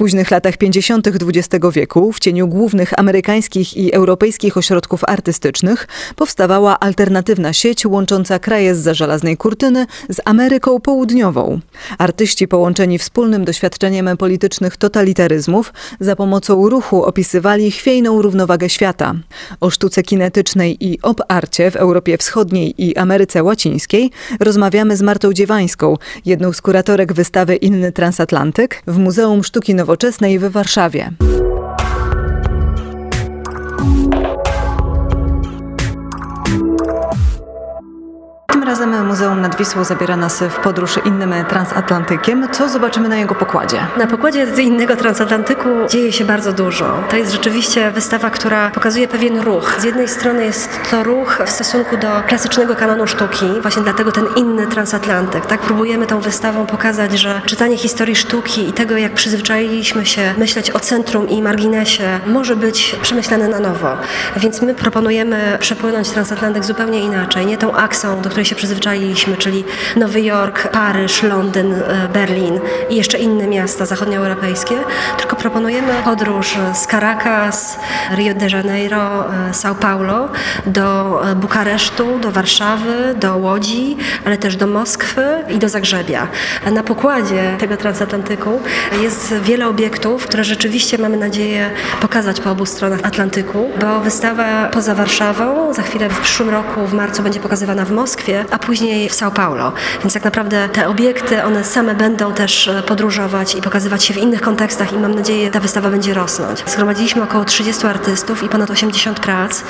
późnych latach 50. XX wieku, w cieniu głównych amerykańskich i europejskich ośrodków artystycznych, powstawała alternatywna sieć łącząca kraje z żelaznej kurtyny z Ameryką Południową. Artyści połączeni wspólnym doświadczeniem politycznych totalitaryzmów za pomocą ruchu opisywali chwiejną równowagę świata. O sztuce kinetycznej i op-arcie w Europie Wschodniej i Ameryce Łacińskiej rozmawiamy z Martą Dziewańską, jedną z kuratorek wystawy Inny Transatlantyk w Muzeum Sztuki Nowoczesnej Nowoczesnej w Warszawie. Razem Muzeum nad Wisłą zabiera nas w podróż innym transatlantykiem. Co zobaczymy na jego pokładzie? Na pokładzie innego transatlantyku dzieje się bardzo dużo. To jest rzeczywiście wystawa, która pokazuje pewien ruch. Z jednej strony jest to ruch w stosunku do klasycznego kanonu sztuki, właśnie dlatego ten inny transatlantyk. Tak próbujemy tą wystawą pokazać, że czytanie historii sztuki i tego, jak przyzwyczailiśmy się myśleć o centrum i marginesie, może być przemyślane na nowo. Więc my proponujemy przepłynąć transatlantyk zupełnie inaczej, nie tą aksą, do której się przyzwyczailiśmy, czyli Nowy Jork, Paryż, Londyn, e, Berlin i jeszcze inne miasta zachodnioeuropejskie, tylko proponujemy podróż z Caracas, Rio de Janeiro, e, São Paulo do e, Bukaresztu, do Warszawy, do Łodzi, ale też do Moskwy i do Zagrzebia. Na pokładzie tego transatlantyku jest wiele obiektów, które rzeczywiście mamy nadzieję pokazać po obu stronach Atlantyku, bo wystawa poza Warszawą za chwilę w przyszłym roku w marcu będzie pokazywana w Moskwie, a później w São Paulo. Więc tak naprawdę te obiekty, one same będą też e, podróżować i pokazywać się w innych kontekstach i mam nadzieję, ta wystawa będzie rosnąć. Zgromadziliśmy około 30 artystów i ponad 80 prac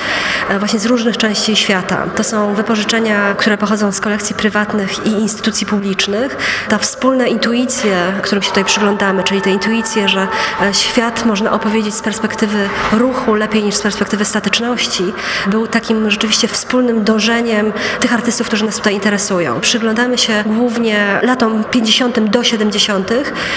e, właśnie z różnych części świata. To są wypożyczenia, które pochodzą z kolekcji prywatnych i instytucji publicznych. Ta wspólna intuicja, którą się tutaj przyglądamy, czyli te intuicje, że e, świat można opowiedzieć z perspektywy ruchu lepiej niż z perspektywy statyczności, był takim rzeczywiście wspólnym dążeniem tych artystów, którzy nas tutaj interesują. Przyglądamy się głównie latom 50. do 70.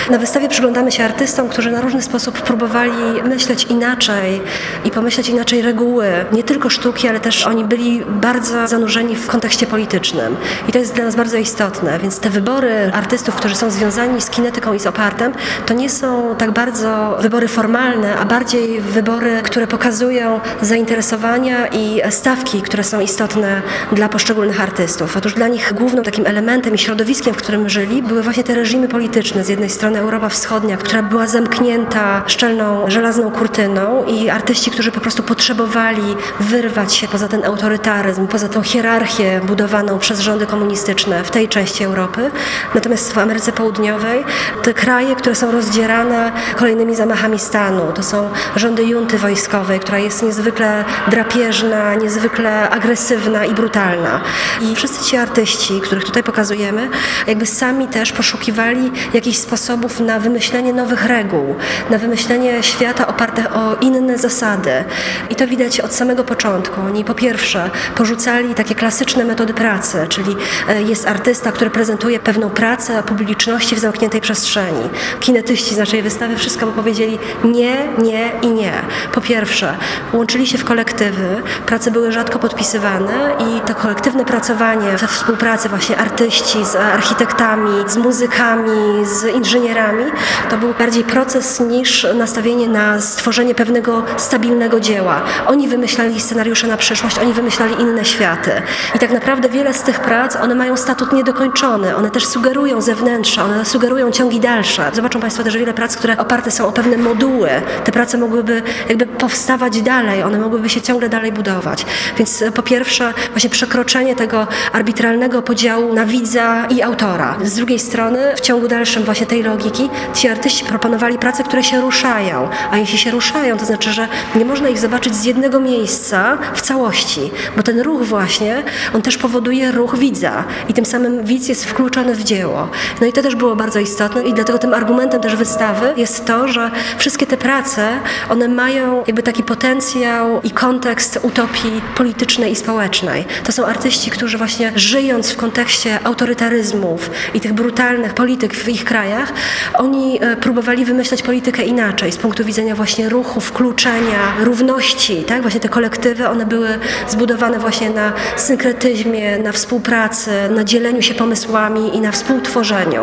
Na wystawie przyglądamy się artystom, którzy na różny sposób próbowali myśleć inaczej i pomyśleć inaczej reguły, nie tylko sztuki, ale też oni byli bardzo zanurzeni w kontekście politycznym. I to jest dla nas bardzo istotne, więc te wybory artystów, którzy są związani z kinetyką i z opartem, to nie są tak bardzo wybory formalne, a bardziej wybory, które pokazują zainteresowania i stawki, które są istotne dla poszczególnych artystów. Otóż dla nich głównym takim elementem i środowiskiem, w którym żyli, były właśnie te reżimy polityczne. Z jednej strony Europa Wschodnia, która była zamknięta szczelną, żelazną kurtyną i artyści, którzy po prostu potrzebowali wyrwać się poza ten autorytaryzm, poza tą hierarchię budowaną przez rządy komunistyczne w tej części Europy. Natomiast w Ameryce Południowej te kraje, które są rozdzierane kolejnymi zamachami stanu, to są rządy junty wojskowej, która jest niezwykle drapieżna, niezwykle agresywna i brutalna. I wszyscy ci artyści, których tutaj pokazujemy, jakby sami też poszukiwali jakichś sposobów na wymyślenie nowych reguł, na wymyślenie świata opartych o inne zasady. I to widać od samego początku. Oni po pierwsze porzucali takie klasyczne metody pracy, czyli e, jest artysta, który prezentuje pewną pracę publiczności w zamkniętej przestrzeni. Kinetyści z naszej wystawy wszystko powiedzieli nie, nie i nie. Po pierwsze, łączyli się w kolektywy, prace były rzadko podpisywane i to kolektywne pracowanie we współpracy właśnie artyści z architektami, z muzykami, z inżynierami, to był bardziej proces niż nastawienie na stworzenie pewnego stabilnego dzieła. Oni wymyślali scenariusze na przyszłość, oni wymyślali inne światy. I tak naprawdę wiele z tych prac, one mają statut niedokończony, one też sugerują zewnętrze, one sugerują ciągi dalsze. Zobaczą Państwo też wiele prac, które oparte są o pewne moduły. Te prace mogłyby jakby powstawać dalej, one mogłyby się ciągle dalej budować. Więc po pierwsze właśnie przekroczenie tego arbitralnego podziału na widza i autora. Z drugiej strony, w ciągu dalszym właśnie tej logiki, ci artyści proponowali prace, które się ruszają, a jeśli się ruszają, to znaczy, że nie można ich zobaczyć z jednego miejsca w całości, bo ten ruch właśnie, on też powoduje ruch widza i tym samym widz jest wkluczony w dzieło. No i to też było bardzo istotne i dlatego tym argumentem też wystawy jest to, że wszystkie te prace, one mają jakby taki potencjał i kontekst utopii politycznej i społecznej. To są artyści, którzy właśnie żyjąc w kontekście autorytaryzmów i tych brutalnych polityk w ich krajach, oni e, próbowali wymyślać politykę inaczej, z punktu widzenia właśnie ruchu, wkluczenia, równości, tak? Właśnie te kolektywy, one były zbudowane właśnie na synkretyzmie, na współpracy, na dzieleniu się pomysłami i na współtworzeniu.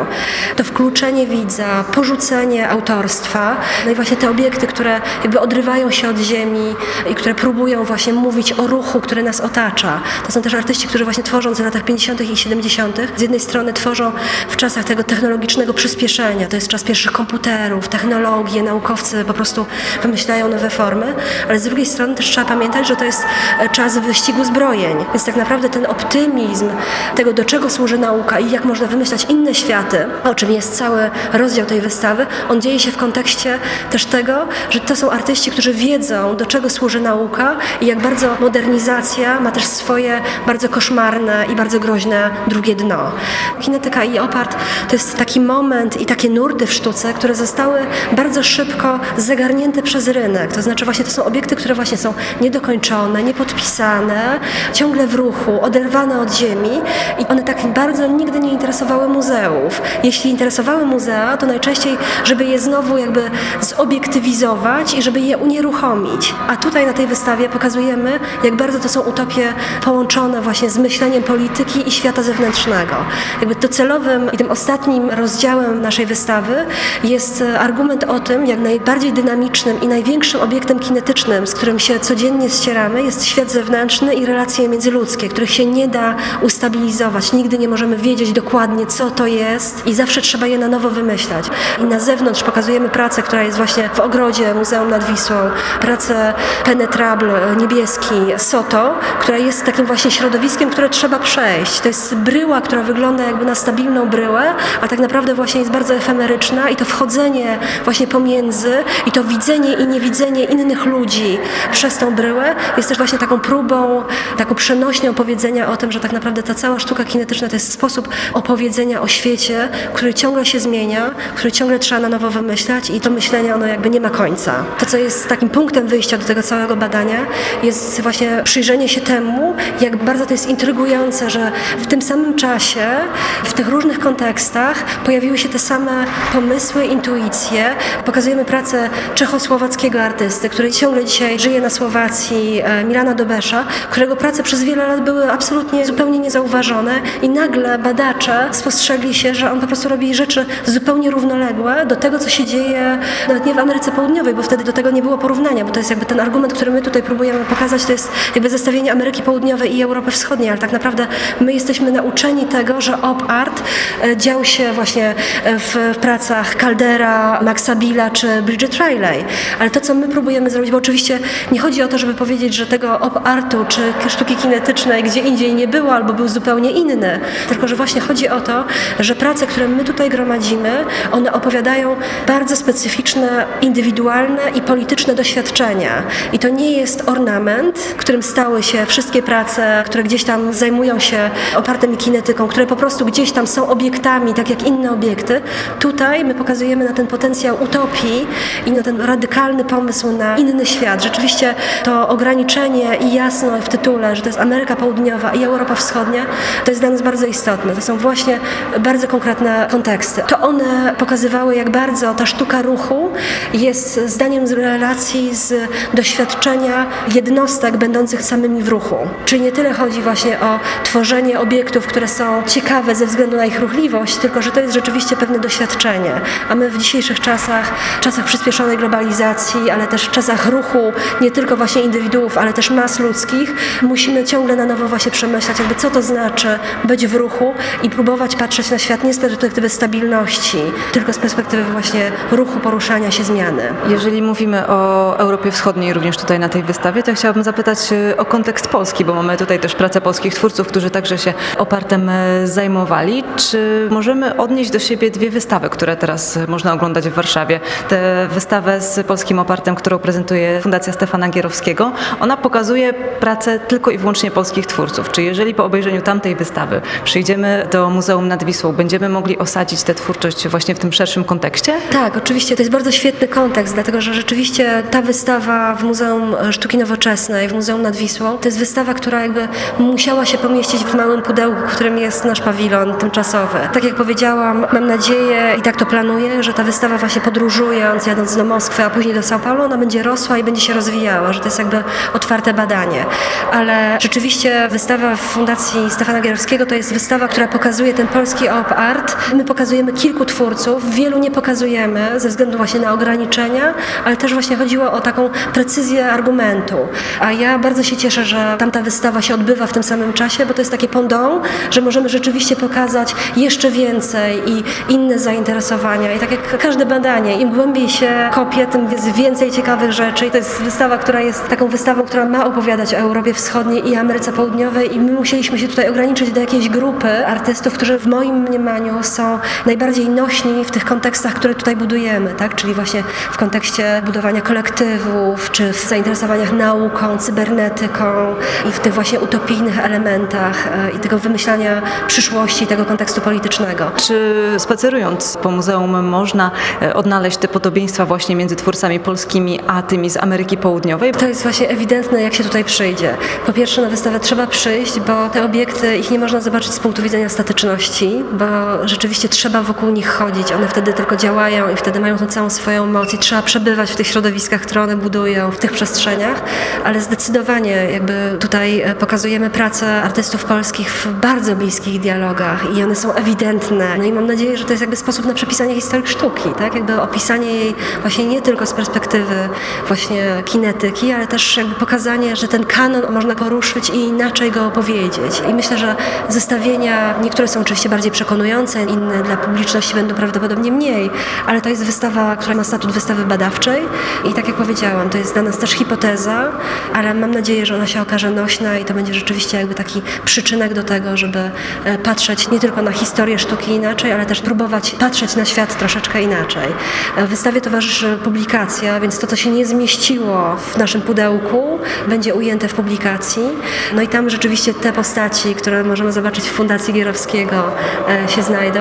To wkluczenie widza, porzucenie autorstwa, no i właśnie te obiekty, które jakby odrywają się od ziemi i które próbują właśnie mówić o ruchu, który nas otacza. To są też artyści, którzy właśnie tworząc w latach 50. i 70. z jednej strony tworzą w czasach tego technologicznego przyspieszenia, to jest czas pierwszych komputerów, technologie, naukowcy po prostu wymyślają nowe formy, ale z drugiej strony też trzeba pamiętać, że to jest e, czas wyścigu zbrojeń, więc tak naprawdę ten optymizm tego, do czego służy nauka i jak można wymyślać inne światy, o czym jest cały rozdział tej wystawy, on dzieje się w kontekście też tego, że to są artyści, którzy wiedzą, do czego służy nauka i jak bardzo modernizacja ma też swoje bardzo koszmarne i bardzo groźne drugie dno. Kinetyka i opart to jest taki moment i takie nurty w sztuce, które zostały bardzo szybko zagarnięte przez rynek. To znaczy właśnie to są obiekty, które właśnie są niedokończone, niepodpisane, ciągle w ruchu, oderwane od ziemi i one tak bardzo nigdy nie interesowały muzeów. Jeśli interesowały muzea, to najczęściej, żeby je znowu jakby zobiektywizować i żeby je unieruchomić. A tutaj na tej wystawie pokazujemy, jak bardzo to są utopie połączone właśnie z myśleniem polityki i świata zewnętrznego. Jakby docelowym i tym ostatnim rozdziałem naszej wystawy jest argument o tym, jak najbardziej dynamicznym i największym obiektem kinetycznym, z którym się codziennie ścieramy, jest świat zewnętrzny i relacje międzyludzkie, których się nie da ustabilizować. Nigdy nie możemy wiedzieć dokładnie, co to jest i zawsze trzeba je na nowo wymyślać. I na zewnątrz pokazujemy pracę, która jest właśnie w ogrodzie Muzeum nad Wisłą, pracę Penetrable, niebieski, Soto, która jest takim właśnie środowiskiem, które trzeba przejść. To jest bryła, która wygląda jakby na stabilną bryłę, a tak naprawdę właśnie jest bardzo efemeryczna i to wchodzenie właśnie pomiędzy i to widzenie i niewidzenie innych ludzi przez tą bryłę jest też właśnie taką próbą, taką przenośnią powiedzenia o tym, że tak naprawdę ta cała sztuka kinetyczna to jest sposób opowiedzenia o świecie, który ciągle się zmienia, który ciągle trzeba na nowo wymyślać i to myślenie ono jakby nie ma końca. To, co jest takim punktem wyjścia do tego całego badania, jest właśnie przyjrzenie się temu, jak bardzo to jest intrygujące, że w tym samym czasie, w tych różnych kontekstach pojawiły się te same pomysły, intuicje. Pokazujemy pracę czechosłowackiego artysty, który ciągle dzisiaj żyje na Słowacji, e, Milana Dobesza, którego prace przez wiele lat były absolutnie zupełnie niezauważone i nagle badacze spostrzegli się, że on po prostu robi rzeczy zupełnie równoległe do tego, co się dzieje nawet nie w Ameryce Południowej, bo wtedy do tego nie było porównania, bo to jest jakby ten argument, który my tutaj próbujemy pokazać, to jest jakby zestawienie Ameryki Południowej i Europy Wschodniej, ale tak naprawdę my jesteśmy nauczeni tego, że op art e, dział się właśnie e, w pracach Caldera, Maxa Billa czy Bridget Riley. Ale to, co my próbujemy zrobić, bo oczywiście nie chodzi o to, żeby powiedzieć, że tego op artu czy sztuki kinetycznej gdzie indziej nie było albo był zupełnie inny, tylko że właśnie chodzi o to, że prace, które my tutaj gromadzimy, one opowiadają bardzo specyficzne, indywidualne i polityczne doświadczenia. I to nie jest ornament, którym stały się wszystkie prace, które gdzieś tam zajmują się opartymi kinetyką, które po prostu gdzieś tam są obiektami, tak jak inne obiekty. Tutaj my pokazujemy na ten potencjał utopii i na ten radykalny pomysł na inny świat. Rzeczywiście to ograniczenie i jasno w tytule, że to jest Ameryka Południowa i Europa Wschodnia, to jest dla nas bardzo istotne. To są właśnie bardzo konkretne konteksty. To one pokazywały, jak bardzo ta sztuka ruchu jest zdaniem z relacji z doświadczenia jednostek będących samymi w ruchu. Czyli nie tyle chodzi właśnie o tworzenie obiektów, które są ciekawe ze względu na ich ruchliwość, tylko że to jest rzeczywiście pewne doświadczenie. A my w dzisiejszych czasach, czasach przyspieszonej globalizacji, ale też w czasach ruchu nie tylko właśnie indywiduów, ale też mas ludzkich, musimy ciągle na nowo właśnie przemyślać, jakby co to znaczy być w ruchu i próbować patrzeć na świat nie z perspektywy stabilności, tylko z perspektywy właśnie ruchu, poruszania się, zmiany. Jeżeli mówimy o Europie Wschodniej również tutaj na tej wystawie, to chciałabym zapytać e, o kontekst Polski, bo mamy tutaj też pracę polskich twórców, którzy także się opartem e, zajmowali. Czy możemy odnieść do siebie dwie wystawy, które teraz można oglądać w Warszawie? Tę wystawę z polskim opartem, którą prezentuje Fundacja Stefana Gierowskiego, ona pokazuje pracę tylko i wyłącznie polskich twórców. Czy jeżeli po obejrzeniu tamtej wystawy przyjdziemy do Muzeum nad Wisłą, będziemy mogli osadzić tę twórczość właśnie w tym szerszym kontekście? Tak, oczywiście. To jest bardzo świetny kontekst, dlatego że rzeczywiście ta wystawa w Muzeum Sztuki Nowoczesnej, w Muzeum nad Wisłą, to jest wystawa, która jakby musiała pomieścić w małym pudełku, którym jest nasz pawilon tymczasowy. Tak jak powiedziałam, mam nadzieję i tak to planuję, że ta wystawa właśnie podróżując, jadąc do Moskwy, a później do São Paulo, ona będzie rosła i będzie się rozwijała, że to jest jakby otwarte badanie. Ale rzeczywiście wystawa w Fundacji Stefana Gierowskiego to jest wystawa, która pokazuje ten polski op art. My pokazujemy kilku twórców, wielu nie pokazujemy ze względu właśnie na ograniczenia, ale też właśnie chodziło o taką precyzję argumentu. A ja bardzo się cieszę, że tamta wystawa się odbywa w tym samym czasie, bo to jest takie pendant, że możemy rzeczywiście pokazać jeszcze więcej i inne zainteresowania. I tak jak każde badanie, im głębiej się kopie, tym jest więcej ciekawych rzeczy. I to jest wystawa, która jest taką wystawą, która ma opowiadać o Europie Wschodniej i Ameryce Południowej i my musieliśmy się tutaj ograniczyć do jakiejś grupy artystów, którzy w moim mniemaniu są najbardziej nośni w tych kontekstach, które tutaj budujemy, tak? czyli właśnie w kontekście budowania kolektywów, czy w zainteresowaniach nauką, cybernetyką i w tych właśnie utopijnych elementach e, i tego wymyślania przyszłości, tego kontekstu politycznego. Czy spacerując po muzeum można e, odnaleźć te podobieństwa właśnie między twórcami polskimi a tymi z Ameryki Południowej? To jest właśnie ewidentne, jak się tutaj przyjdzie. Po pierwsze na wystawę trzeba przyjść, bo te obiekty, ich nie można zobaczyć z punktu widzenia statyczności, bo rzeczywiście trzeba wokół nich chodzić. One wtedy tylko działają i wtedy mają tą całą swoją moc i trzeba przebywać w tych środowiskach, które one budują, w tych przestrzeniach, ale zdecydowanie jakby tutaj e, pokazujemy pracę artystów polskich w bardzo bliskich dialogach i one są ewidentne. No i mam nadzieję, że to jest jakby sposób na przepisanie historii sztuki, tak? Jakby opisanie jej właśnie nie tylko z perspektywy właśnie kinetyki, ale też jakby pokazanie, że ten kanon można poruszyć i inaczej go opowiedzieć. I myślę, że zestawienia, niektóre są oczywiście bardziej przekonujące, inne dla publiczności będą prawdopodobnie mniej, ale to jest wystawa, która ma statut wystawy badawczej i tak jak powiedziałam, to jest dla nas też hipoteza, ale mam nadzieję, że ona się okaże nośna i to będzie rzeczywiście jakby taki przyczynek do tego, żeby e, patrzeć nie tylko na historię sztuki inaczej, ale też próbować patrzeć na świat troszeczkę inaczej. E, wystawie towarzyszy publikacja, więc to, co się nie zmieściło w naszym pudełku, będzie ujęte w publikacji. No i tam rzeczywiście te postaci, które możemy zobaczyć w Fundacji Gierowskiego e, się znajdą.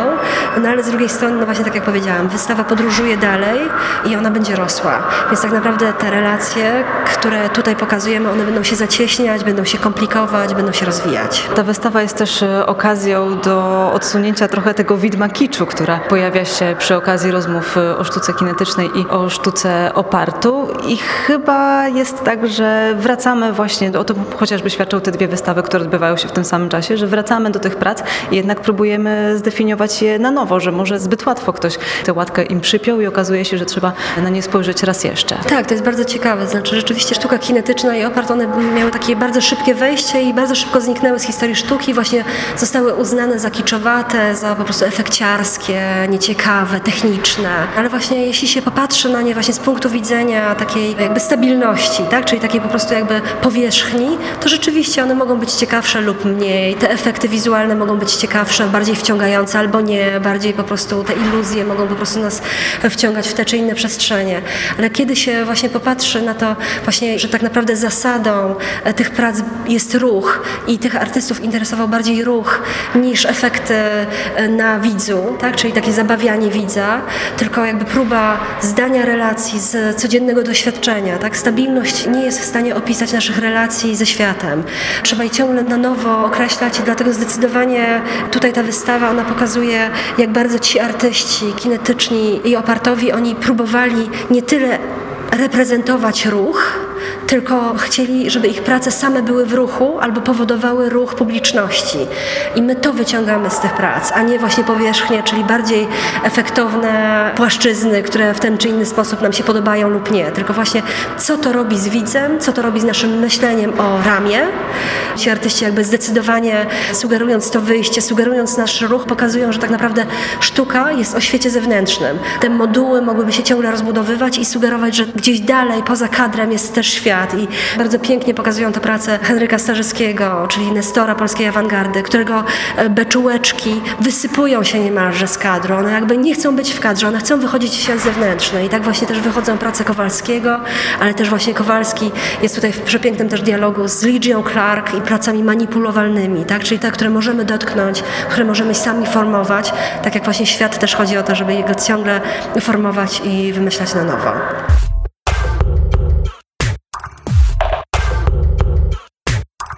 No ale z drugiej strony, no właśnie tak jak powiedziałam, wystawa podróżuje dalej i ona będzie rosła. Więc tak naprawdę te relacje, które tutaj pokazujemy, one będą się zacieśniać, będą się komplikować, będą się rozwijać. Ta wystawa jest też e, okazją do odsunięcia trochę tego widma kiczu, która pojawia się przy okazji rozmów e, o sztuce kinetycznej i o sztuce opartu. I chyba jest tak, że wracamy właśnie, o tym chociażby świadczą te dwie wystawy, które odbywają się w tym samym czasie, że wracamy do tych prac i jednak próbujemy zdefiniować je na nowo, że może zbyt łatwo ktoś tę łatkę im przypiął i okazuje się, że trzeba na nie spojrzeć raz jeszcze. Tak, to jest bardzo ciekawe. Znaczy rzeczywiście sztuka kinetyczna i opart, one miały takie bardzo szybkie wejście i bardzo szybko zniknęły z historii sztuki. Właśnie zostały uznane za kiczowate, za po prostu efekciarskie, nieciekawe, techniczne. Ale właśnie jeśli się popatrzy na nie właśnie z punktu widzenia takiej jakby stabilności, tak? czyli takiej po prostu jakby powierzchni, to rzeczywiście one mogą być ciekawsze lub mniej. Te efekty wizualne mogą być ciekawsze, bardziej wciągające albo nie, bardziej po prostu te iluzje mogą po prostu nas wciągać w te czy inne przestrzenie. Ale kiedy się właśnie popatrzy na to właśnie, że tak naprawdę zasadą e, tych prac jest ruch i tych artystów interesował bardziej ruch niż efekty e, na widzu, tak? czyli takie zabawianie widza, tylko jakby próba zdania relacji z codziennego doświadczenia. Tak? Stabilność nie jest w stanie opisać naszych relacji ze światem. Trzeba je ciągle na nowo określać i dlatego zdecydowanie tutaj ta wystawa, ona pokazuje, jak bardzo ci artyści kinetyczni i opartowi, oni próbowali nie tyle reprezentować ruch, tylko chcieli, żeby ich prace same były w ruchu albo powodowały ruch publiczności. I my to wyciągamy z tych prac, a nie właśnie powierzchnie, czyli bardziej efektowne płaszczyzny, które w ten czy inny sposób nam się podobają lub nie. Tylko właśnie co to robi z widzem, co to robi z naszym myśleniem o ramie. Ci artyści jakby zdecydowanie sugerując to wyjście, sugerując nasz ruch, pokazują, że tak naprawdę sztuka jest o świecie zewnętrznym. Te moduły mogłyby się ciągle rozbudowywać i sugerować, że gdzieś dalej, poza kadrem jest też świat i bardzo pięknie pokazują to pracę Henryka Starzyckiego, czyli Nestora polskiej awangardy, którego e, beczułeczki wysypują się niemalże z kadru. One jakby nie chcą być w kadrze, one chcą wychodzić w świat zewnętrzny i tak właśnie też wychodzą prace Kowalskiego, ale też właśnie Kowalski jest tutaj w przepięknym też dialogu z Ligią Clark i pracami manipulowalnymi, tak? czyli te, które możemy dotknąć, które możemy sami formować, tak jak właśnie świat też chodzi o to, żeby jego ciągle formować i wymyślać na nowo.